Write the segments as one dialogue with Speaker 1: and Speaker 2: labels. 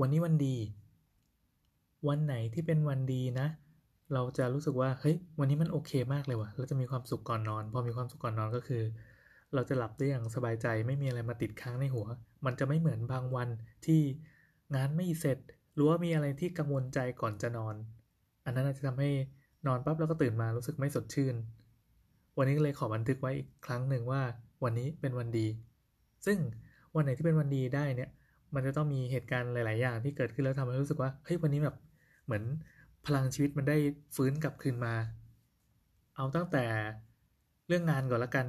Speaker 1: วันนี้วันดี วันไหนที่เป็นวันดีนะ เราจะรู้สึกว่าเฮ้ยวันนี้มันโอเคมากเลยว่ะ เราจะมีความสุขก่อนนอน พอมีความสุขก่อนนอนก็คือ เราจะหลับได้อย่างสบายใจไม่มีอะไรมาติดค้างในหัว มันจะไม่เหมือนบางวันที่งานไม่เสร็จ หรือว่ามีอะไรที่กังวลใจก่อนจะนอน อันนั้นอาจจะทำให้นอนปั๊บแล้วก็ตื่นมารู้สึกไม่สดชื่น วันนี้เลยขอบันทึกไว้อีกครั้งหนึ่งว่า วันนี้เป็นวันดี ซึ่งวันไหนที่เป็นวันดีได้เนี่ย มันจะต้องมีเหตุการณ์หลาย ๆ อย่างที่เกิดขึ้นแล้วทำให้รู้สึกว่าเฮ้ยวันนี้แบบเหมือนพลังชีวิตมันได้ฟื้นกลับคืนมา เอาตั้งแต่เรื่องงานก่อนละกัน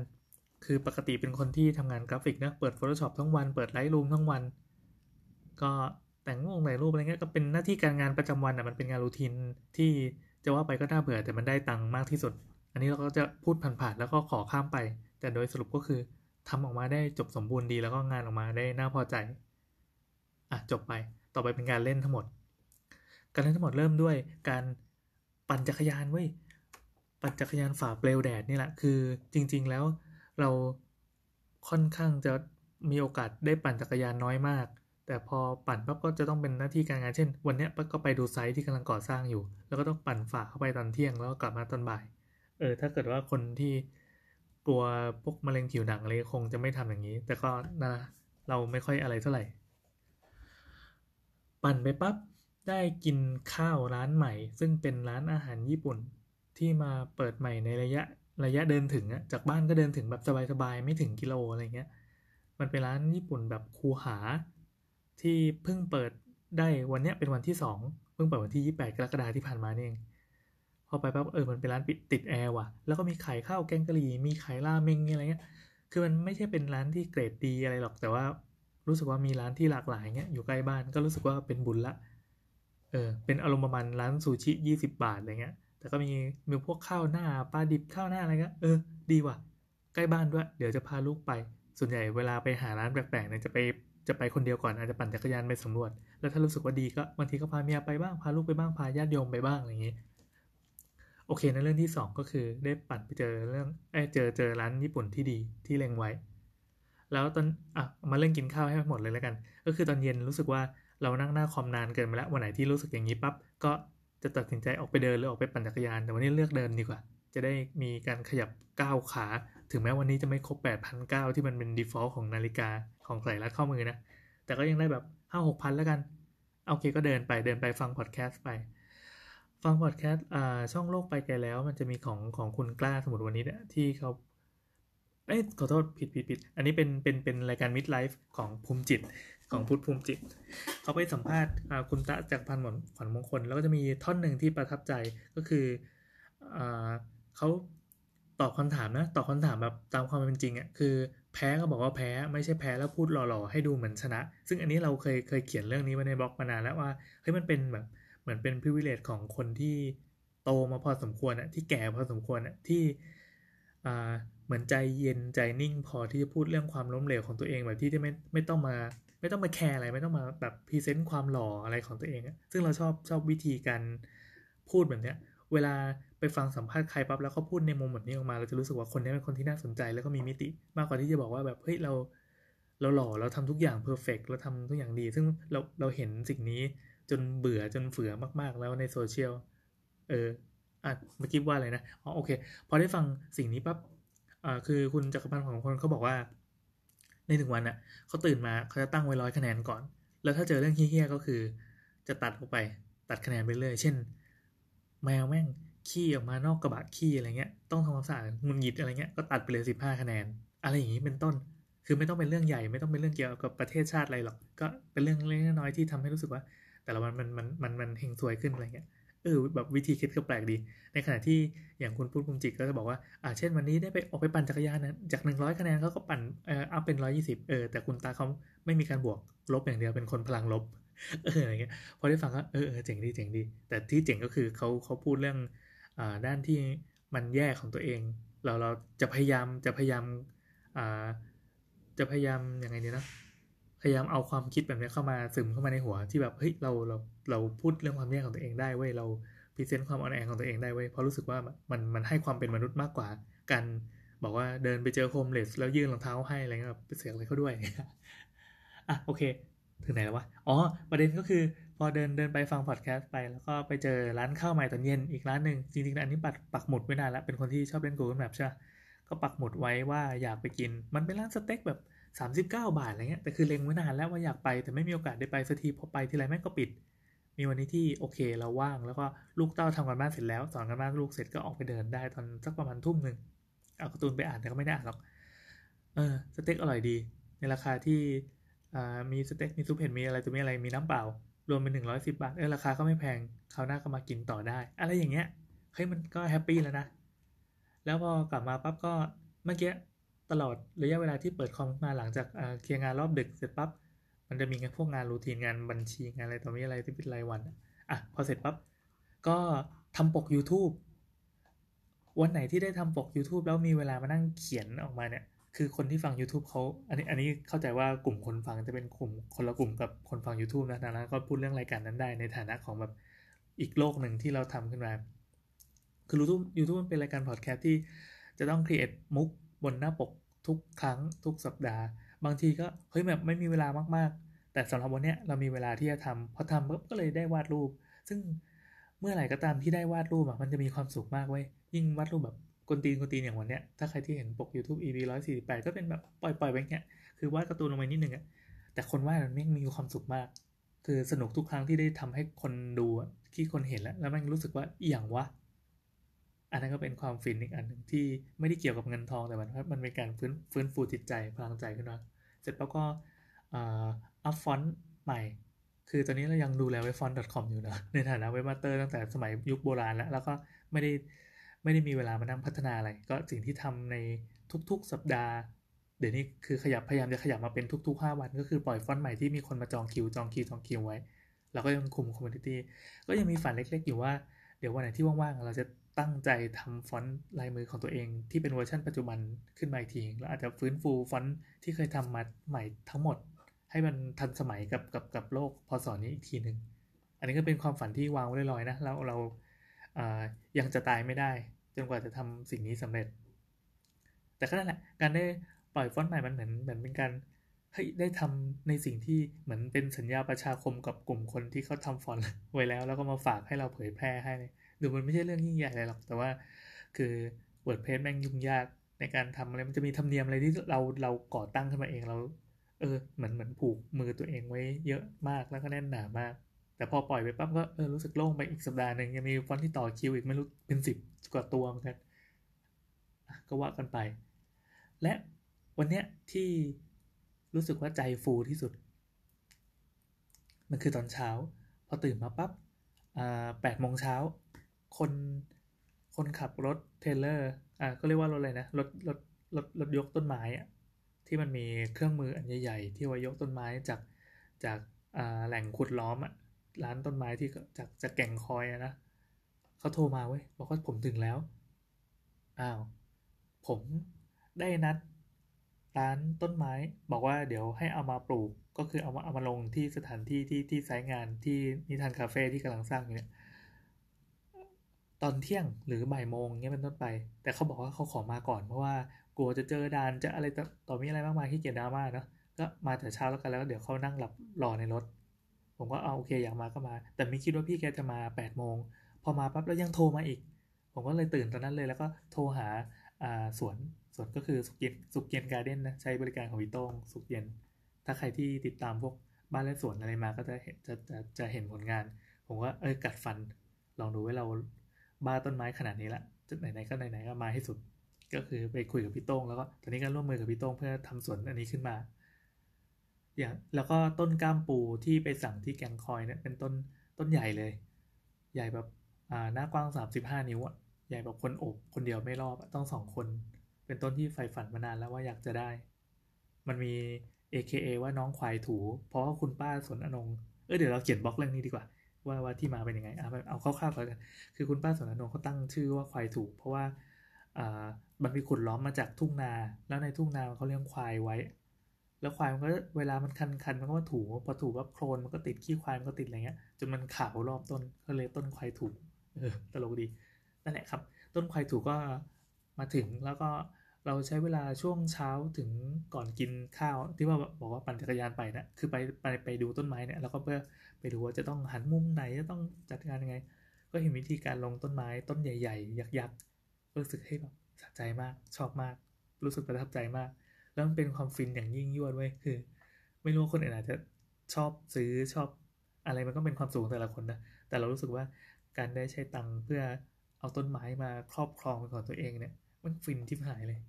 Speaker 1: คือปกติเป็นคนที่ทำงานกราฟิกนะเปิด Photoshop ทั้งวัน เปิด Lightroom ทั้งวัน ก็แต่งรูปแต่งรูปอะไรเงี้ยก็เป็นหน้าที่การงานประจำวันอะมันเป็นงานรูทีนที่จะว่าไปก็น่าเบื่อแต่มันได้ตังค์มากที่สุด อันนี้เราก็จะพูดผ่านๆแล้วก็ขอข้ามไป แต่โดยสรุปก็คือทำออกมาได้จบสมบูรณ์ดีแล้วก็งานออกมาได้น่าพอใจ อะจบไป ต่อไปเป็นการเล่นทั้งหมด การเล่นทั้งหมดเริ่มด้วยการปั่นจักรยานเว้ย ปั่นจักรยานฝ่าเปลวแดดนี่แหละ คือจริง ๆ แล้วเราค่อนข้างจะมีโอกาสได้ปั่นจักรยานน้อยมาก แต่พอปั่นปั๊บก็จะต้องเป็นหน้าที่การงาน เช่น วันนี้ปั๊บก็ไปดูไซต์ที่กำลังก่อสร้างอยู่ แล้วก็ต้องปั่นฝ่าเข้าไปตอนเที่ยงแล้วก็กลับมาตอนบ่าย เออ ถ้าเกิดว่าคนที่กลัวพวกมะเร็งผิวหนังอะไรคงจะไม่ทำอย่างนี้ แต่ก็นะเราไม่ค่อยอะไรเท่าไหร่ ปั่นไปปั๊บได้กินข้าวร้านใหม่ ซึ่งเป็นร้านอาหารญี่ปุ่นที่มาเปิดใหม่ในระยะระยะเดินถึงอะจากบ้านก็เดินถึงแบบสบายๆไม่ถึงกิโลอะไรเงี้ยมันเป็นร้านญี่ปุ่นแบบคูหา ที่เพิ่งเปิดได้วันเนี้ยเป็นวันที่สองเพิ่งเปิดวันที่ 28 กรกฎาคมที่ผ่านมาเองพอไปปั๊บเออมันเป็นร้านปิดติดแอร์ว่ะแล้วก็มีขายข้าวแกงกะหรี่มีขายราเมงอะไรเงี้ยคือมันไม่ใช่เป็นร้านที่เกรดดีอะไรหรอกแต่ว่า รู้สึกว่ามีร้านที่หลากหลายเงี้ยอยู่ใกล้บ้านก็รู้สึกว่าเป็นบุญละเออเป็นอารมณ์ประมาณร้านซูชิยี่สิบาทอะไรเงี้ย แต่ก็มีมีพวกข้าวหน้าปลาดิบข้าวหน้าอะไรเงี้ยเออดีว่ะ ใกล้บ้านด้วย เดี๋ยวจะพาลูกไป ส่วนใหญ่เวลาไปหาร้านแปลกๆเนี่ยจะไปจะไปคนเดียวก่อนอาจจะปั่นจักรยานไปสำรวจ แล้วถ้ารู้สึกว่าดีก็บางทีก็พาเมียไปบ้างพาลูกไปบ้างพาญาติโยมไปบ้างอะไรอย่างงี้โอเคในเรื่องที่ 2 ก็คือได้ปั่นไปเจอเรื่องเออเจอเจอร้านญี่ปุ่นที่ดีที่เล็งไว้ แล้วตอนอะมาเรื่องกินข้าวให้หมดเลยแล้วกัน ก็คือตอนเย็นรู้สึกว่าเรานั่งหน้าคอมนานเกินไปแล้ววันไหนที่รู้สึกอย่างนี้ปั๊บก็จะตัดสินใจออกไปเดินหรือออกไปปั่นจักรยาน แต่วันนี้เลือกเดินดีกว่า จะได้มีการขยับก้าวขา ถึงแม้วันนี้จะไม่ครบ8,000ก้าวที่มันเป็น default ของนาฬิกาของใส่รัดข้อมือนะ แต่ก็ยังได้แบบห้าหกพันแล้วกันโอเคก็เดินไปเดินไปฟังพอดแคสต์ไป ฟังพอดแคสต์ช่องโลกไปไกลแล้ว มันจะมีของของคุณกล้าสมุดวันนี้เนี่ยที่เขา เอ้ยขอโทษผิดผิดผิดอันนี้เป็นเป็นเป็นรายการมิดไลฟ์ของภูมิจิตของพุทธภูมิจิต เขาไปสัมภาษณ์คุณตะจากพันหมอนขวัญมงคล แล้วก็จะมีท่อนหนึ่งที่ประทับใจก็คือเขาตอบคำถามนะตอบคำถามแบบตามความเป็นจริงอะ่ะคือแพ้ก็บอกว่าแพ้ไม่ใช่แพ้แล้วพูดหล่อๆให้ดูเหมือนชนะ ซึ่งอันนี้เราเคยเคยเขียนเรื่องนี้ไว้ในบล็อกมานานแล้วว่าเฮ้ยมันเป็นแบบเหมือนเป็น privilege ของคนที่โตมาพอสมควรอะที่แก่พอสมควรอะที่อ่า เหมือนใจเย็นใจนิ่งพอที่จะพูดเรื่องความล้มเหลวของตัวเองแบบที่ที่ไม่ไม่ต้องมา ไม่ต้องมาแคร์อะไรไม่ต้องมาแบบ present ความหล่ออะไรของตัวเองอะซึ่งเราชอบชอบวิธีการพูดแบบเนี้ยเวลาไปฟังสัมภาษณ์ใครปั๊บแล้วเขาพูดในมุมแบบนี้ออกมา เราจะรู้สึกว่าคนนี้เป็นคนที่น่าสนใจแล้วก็มีมิติ มากกว่าที่จะบอกว่าแบบเฮ้ยเราเราหล่อเราทำทุกอย่างเพอร์เฟกเราทำทุกอย่างดี ซึ่งเราเราเห็นสิ่งนี้จนเบื่อจนเฟือมาก ๆ แล้วในโซเชียลเอออะเมื่อกี้ว่าอะไรนะอ๋อโอเค พอได้ฟังสิ่งนี้ปั๊บ อ่าคือคุณจักรพันธ์ของคนเขาบอกว่า ในหนึ่งวันน่ะเขาตื่นมาเขาจะตั้งไว้ร้อยคะแนนก่อน แล้วถ้าเจอเรื่องเฮี้ยก็คือ จะตัดออกไปตัดคะแนนไปเรื่อยเช่น แมวแม่งขี้ออกมานอกกระบะขี้อะไรเงี้ยต้องทำความสะอาดมุนหยิดอะไรเงี้ยก็ตัดไปเลยสิบห้าคะแนน อะไรอย่างนี้เป็นต้น คือไม่ต้องเป็นเรื่องใหญ่ไม่ต้องเป็นเรื่องเกี่ยวกับประเทศชาติอะไรหรอก ก็เป็นเรื่องเล็กน้อยที่ทำให้รู้สึกว่า แต่ละวันมันมันมันมันเฮงสวยขึ้นอะไรเงี้ย เออแบบวิธีคิดก็แปลกดี ในขณะที่อย่างคุณพูดภูมิจิตก็จะบอกว่าอ่าเช่นวันนี้ได้ไปออกไปปั่นจักรยานนะจากหนึ่งร้อยคะแนนเขาก็ปั่นเอ่อ up เป็นร้อยยี่สิบเออแต่คุณตาเขาไม่มีการบวกลบอย่างเดียวเป็นคนพลังลบเอออะไรเงี้ยพอได้ฟังก็เออเออเจ๋งดีเจ๋งดี แต่ที่เจ๋งก็คือเขาเขาพูดเรื่องอ่าด้านที่มันแย่ของตัวเอง เราเราจะพยายามจะพยายามอ่าจะพยายามยังไงดีนะ พยายามเอาความคิดแบบนี้เข้ามาซึมเข้ามาในหัวที่แบบเฮ้ยเราเราเราพูดเรื่องความแย่ของตัวเองได้เว้ยเรา present ความอ่อนแอของตัวเองได้เว้ยเพราะรู้สึกว่ามันมันให้ความเป็นมนุษย์มากกว่าการบอกว่าเดินไปเจอ homeless แล้วยื่นรองเท้าให้อะไรเงี้ยไปเสียอะไรเขาด้วยอะโอเค ถึงไหนแล้ววะอ๋อประเด็นก็คือพอเดินเดินไปฟังพอดแคสต์ไปแล้วก็ไปเจอร้านข้าวใหม่ตอนเย็นอีกร้านหนึ่งจริงๆอันนี้ปักปักหมุดไว้นานแล้วเป็นคนที่ชอบเล่น Google Map ใช่ก็ปักหมุดไว้ว่าอยากไปกิน มันเป็นร้านสเต็กแบบ 39 บาทอะไรเงี้ยแต่คือเล็งไว้นานแล้วว่าอยากไปแต่ไม่มีโอกาสได้ไปสักทีพอไปทีไรแม่งก็ปิด มีวันนี้ที่โอเคเราว่างแล้วก็ลูกเต้าทำการบ้านเสร็จแล้ว สอนการบ้านลูกเสร็จก็ออกไปเดินได้ตอนสักประมาณทุ่มหนึ่งเอาการ์ตูนไปอ่านแต่ก็ไม่ได้อ่านหรอกเออสเต็กอร่อยดี ในราคาที่มีสเต็กมีซุปเห็ดมีอะไรตัวมีอะไรมีน้ำเปล่ารวมเป็นหนึ่งร้อยสิบบาทเออราคาก็ไม่แพงคราวหน้าก็มากินต่อได้ อะไรอย่างเงี้ยเฮ้ยมันก็ happy แล้วนะ แล้วพอกลับมาปั๊บก็เมื่อกี้ ตลอดระยะเวลาที่เปิดคอมมาหลังจากเคลียร์งานรอบดึกเสร็จปั๊บมันจะมีงานพวกงานรูทีนงานบัญชีงานอะไรต่อมีอะไรที่เป็นรายวันอะพอเสร็จปั๊บก็ทำปก YouTube วันไหนที่ได้ทำปก YouTube แล้วมีเวลามานั่งเขียนออกมาเนี่ย คือคนที่ฟัง YouTube เขาอันนี้อันนี้เข้าใจว่ากลุ่มคนฟังจะเป็นกลุ่มคนละกลุ่มกับคนฟัง YouTube นะดังนั้นก็พูดเรื่องรายการนั้นได้ในฐานะของแบบอีกโลกหนึ่งที่เราทำขึ้นมา คือ YouTube YouTube มันเป็นรายการพอดแคสต์ที่จะต้องครีเอทมุก บนหน้าปกทุกครั้งทุกสัปดาห์ บางทีก็เฮ้ยแบบไม่มีเวลามากๆ แต่สำหรับวันนี้เรามีเวลาที่จะทำพอทำปุ๊บก็เลยได้วาดรูป ซึ่งเมื่อไหร่ก็ตามที่ได้วาดรูปอะมันจะมีความสุขมากเว้ยยิ่งวาดรูปแบบกนตีนกนตีนอย่างวันเนี้ยถ้าใครที่เห็นปก YouTube EP ร้อยสี่สิบแปดก็เป็นแบบปล่อยปล่อยไปเงี้ยคือวาดการ์ตูนลงไปนิดนึงอะแต่คนวาดมันไม่มีความสุขมาก คือสนุกทุกครั้งที่ได้ทำให้คนดูที่คนเห็นแล้วแล้วมันรู้สึกว่าอย่างวะ อันนั้นก็เป็นความฟินอีกอันหนึ่งที่ไม่ได้เกี่ยวกับเงินทองแต่มันมันเป็นการฟื้นฟื้นฟูจิตใจพลังใจขึ้นมาเสร็จแล้วก็ up ฟอนต์ใหม่ คือตอนนี้เรายังดูแลเว็บฟอนต์ .com อยู่นะในฐานะเว็บมาสเตอร์ตั้งแต่สมัยยุคโบราณแล้ว แล้วก็ไม่ได้ไม่ได้มีเวลามานั่งพัฒนาอะไร ก็สิ่งที่ทำในทุกๆ สัปดาห์ เดี๋ยวนี้คือขยับพยายามจะขยับมาเป็นทุก ๆ 5 วัน ก็คือปล่อยฟอนต์ใหม่ที่มีคนมาจองคิวจองคิวจองคิวไว้เราก็ยังคุม community ก็ยังมีฝันเล็ก ๆ อยู่ว่าเดี๋ยววันไหนที่ว่างๆเราจะ ตั้งใจทำฟอนต์ลายมือของตัวเอง ที่เป็นเวอร์ชันปัจจุบันขึ้นมาอีกทีแล้วอาจจะฟื้นฟูฟอนต์ที่เคยทำมาใหม่ทั้งหมด ให้มันทันสมัยกับกับกับโลกพอสอนนี้อีกทีหนึ่งอันนี้ก็เป็นความฝันที่วางไว้ลอยๆนะแล้วเรายังจะตายไม่ได้ จนกว่าจะทำสิ่งนี้สำเร็จ แต่ก็นั่นแหละการได้ปล่อยฟอนต์ใหม่มันเหมือนเหมือนเป็นการเฮ้ยได้ทำในสิ่งที่เหมือนเป็นสัญญาประชาคมกับกลุ่มคนที่เขาทำฟอนต์ไว้แล้ว แล้วก็มาฝากให้เราเผยแพร่ให้ ดูมันไม่ใช่เรื่องยิ่งใหญ่อะไรหรอก แต่ว่าคือ WordPress แม่งยุ่งยากในการทำอะไร มันจะมีธรรมเนียมอะไรที่เราเราก่อตั้งขึ้นมาเองเรา เออเหมือนเหมือนผูกมือตัวเองไว้เยอะมากแล้วก็แน่นหนามาก แต่พอปล่อยไปปั๊บก็เออรู้สึกโล่งไปอีกสัปดาห์หนึ่งยังมีฟอนต์ที่ต่อคิวอีกไม่รู้เป็นสิบกว่าตัวเหมือนกันก็ว่ากันไป และวันเนี้ยที่รู้สึกว่าใจฟูที่สุด มันคือตอนเช้า พอตื่นมาปั๊บอ่าแปดโมงเช้า คนคนขับรถเทเลอร์อ่าก็เรียกว่ารถอะไรนะรถรถรถรถยกต้นไม้อะที่มันมีเครื่องมืออันใหญ่ๆที่ไว้ยกต้นไม้จากจากแหล่งขุดล้อมอะร้านต้นไม้ที่จากจากแก่งคอยนะเขาโทรมาเว้ยบอกว่าผมถึงแล้วอ้าวผมได้นัดร้านต้นไม้ บอกว่าเดี๋ยวให้เอามาปลูกก็คือเอามาเอามาลงที่สถานที่ที่ที่ไซต์งานที่นิทานคาเฟ่ที่กำลังสร้างอยู่เนี่ย ตอนเที่ยงหรือบ่ายโมงเงี้ยเป็นต้นไป แต่เขาบอกว่าเขาขอมาก่อนเพราะว่ากลัวจะเจอดานจะอะไรต่อมีอะไรมากมายที่เกียดดราม่าเนาะก็มาแต่เช้าแล้วกันแล้วเดี๋ยวเขานั่งหลับรอในรถ ผมก็เอาโอเคอยากมาก็มา แต่ไม่คิดว่าพี่แกจะมา8ปดโมงพอมาปั๊บแล้วยังโทรมาอีก ผมก็เลยตื่นตอนนั้นเลยแล้วก็โทรหาสวนสวนก็คือสุกเย็นสุกเย็นการ์เด้นนะใช้บริการของพี่โต้งสุกเย็น ถ้าใครที่ติดตามพวกบ้านและสวนอะไรมาก็จะเห็นจะจะจะเห็นผลงาน ผมว่าเออกัดฟัน ลองดูว่าเรา บ้าต้นไม้ขนาดนี้ละจะไหนๆก็ไหนๆก็มาให้สุด ก็คือไปคุยกับพี่โต้งแล้วก็ตอนนี้ก็ร่วมมือกับพี่โต้งเพื่อทำสวนอันนี้ขึ้นมา อย่างแล้วก็ต้นก้ามปูที่ไปสั่งที่แกงคอยเนี่ยเป็นต้นต้นใหญ่เลย ใหญ่แบบอ่าหน้ากว้างสามสิบห้านิ้วอะใหญ่แบบคนอบคนเดียวไม่รอบต้องสองคน เป็นต้นที่ใฝ่ฝันมานานแล้วว่าอยากจะได้ มันมี AKA ว่าน้องควายถู เพราะว่าคุณป้าสนอนง เออเดี๋ยวเราเขียนบล็อกเรื่องนี้ดีกว่า ว่าว่าที่มาเป็นยังไงเอะเอาคร่าวๆก่อนกันคือคุณป้าสนนงเขาตั้งชื่อว่าควายถูเพราะว่ามันมีขุดล้อมมาจากทุ่งนา แล้วในทุ่งนาเขาเลี้ยงควายไว้ แล้วควายมันก็เวลามันคันคันมันก็มาถูพอถูว่าโคลนมันก็ติดขี้ควายมันก็ติดอะไรเงี้ยจนมันขาวรอบต้นก็เลยต้นควายถูเออตลกดีนั่นแหละครับ ต้นควายถูก็มาถึงแล้วก็เราใช้เวลาช่วงเช้าถึงก่อนกินข้าวที่ว่าบอกว่าปั่นจักรยานไปนะคือไปไปไปดูต้นไม้เนี่ยแล้วก็เพื่อ ไปดูว่าจะต้องหันมุมไหนจะต้องจัดการยังไง ก็เห็นวิธีการลงต้นไม้ต้นใหญ่ ๆ ยักษ์ๆรู้สึกให้แบบสะใจมากชอบมาก รู้สึกประทับใจมาก แล้วมันเป็นความฟินอย่างยิ่งยวดเว้ยคือ ไม่รู้คนอื่นอาจจะชอบซื้อชอบอะไรมันก็เป็นความสูงแต่ละคนนะแต่เรารู้สึกว่าการได้ใช้ตังค์เพื่อเอาต้นไม้มาครอบครองเป็นของตัวเองเนี่ยมันฟินที่หายเลย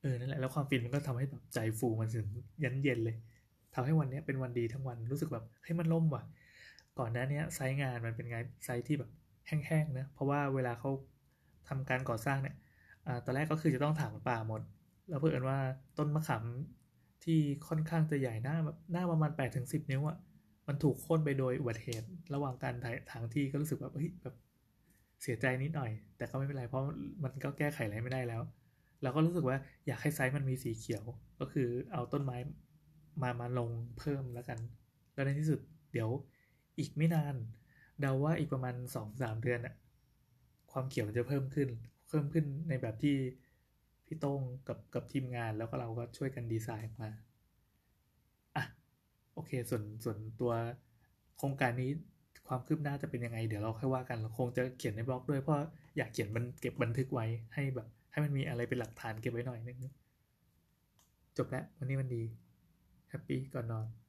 Speaker 1: เออนั่นแหละแล้วความฟินมันก็ทำให้แบบใจฟูมันถึงยันเย็นเลย ทำให้วันนี้เป็นวันดีทั้งวันรู้สึกแบบเฮ้ยมันล่มว่ะ ก่อนหน้านี้ไซต์งานมันเป็นไงไซต์ที่แบบแห้งๆนะเพราะว่าเวลาเขาทำการก่อสร้างเนี่ยอตอนแรกก็คือจะต้องถางป่าหมด แล้วเพื่อนว่าต้นมะขามที่ค่อนข้างจะใหญ่หน้าแบบหน้าประมาณ8ปถึงสินิ้วอะ่ะมันถูกโค่นไปโดยอุบัติเหตุ ระหว่างการถ่ายทางที่ก็รู้สึกแบบเฮ้ยแบบเสียใจนิดหน่อย แต่ก็ไม่เป็นไรเพราะมันก็แก้ไขอะไรไม่ได้แล้ว เราก็รู้สึกว่าอยากให้ไซส์มันมีสีเขียว ก็คือเอาต้นไม้ มามาลงเพิ่มแล้วกัน แล้วในที่สุดเดี๋ยวอีกไม่นานเดาว่าอีกประมาณสองสามเดือนอะความเขียวจะเพิ่มขึ้น เพิ่มขึ้นในแบบที่พี่ต้งกับกับทีมงานแล้วก็เราก็ช่วยกันดีไซน์มาอะโอเคส่วนส่วนตัวโครงการนี้ความคืบหน้าจะเป็นยังไง เดี๋ยวเราค่อยว่ากันเราคงจะเขียนในบล็อกด้วยเพราะอยากเขียนมันเก็บบันทึกไว้ให้แบบ ให้มันมีอะไรเป็นหลักฐานเก็บไว้หน่อยนึงจบแล้ววันนี้มันดี แฮปปี้ก่อนนอน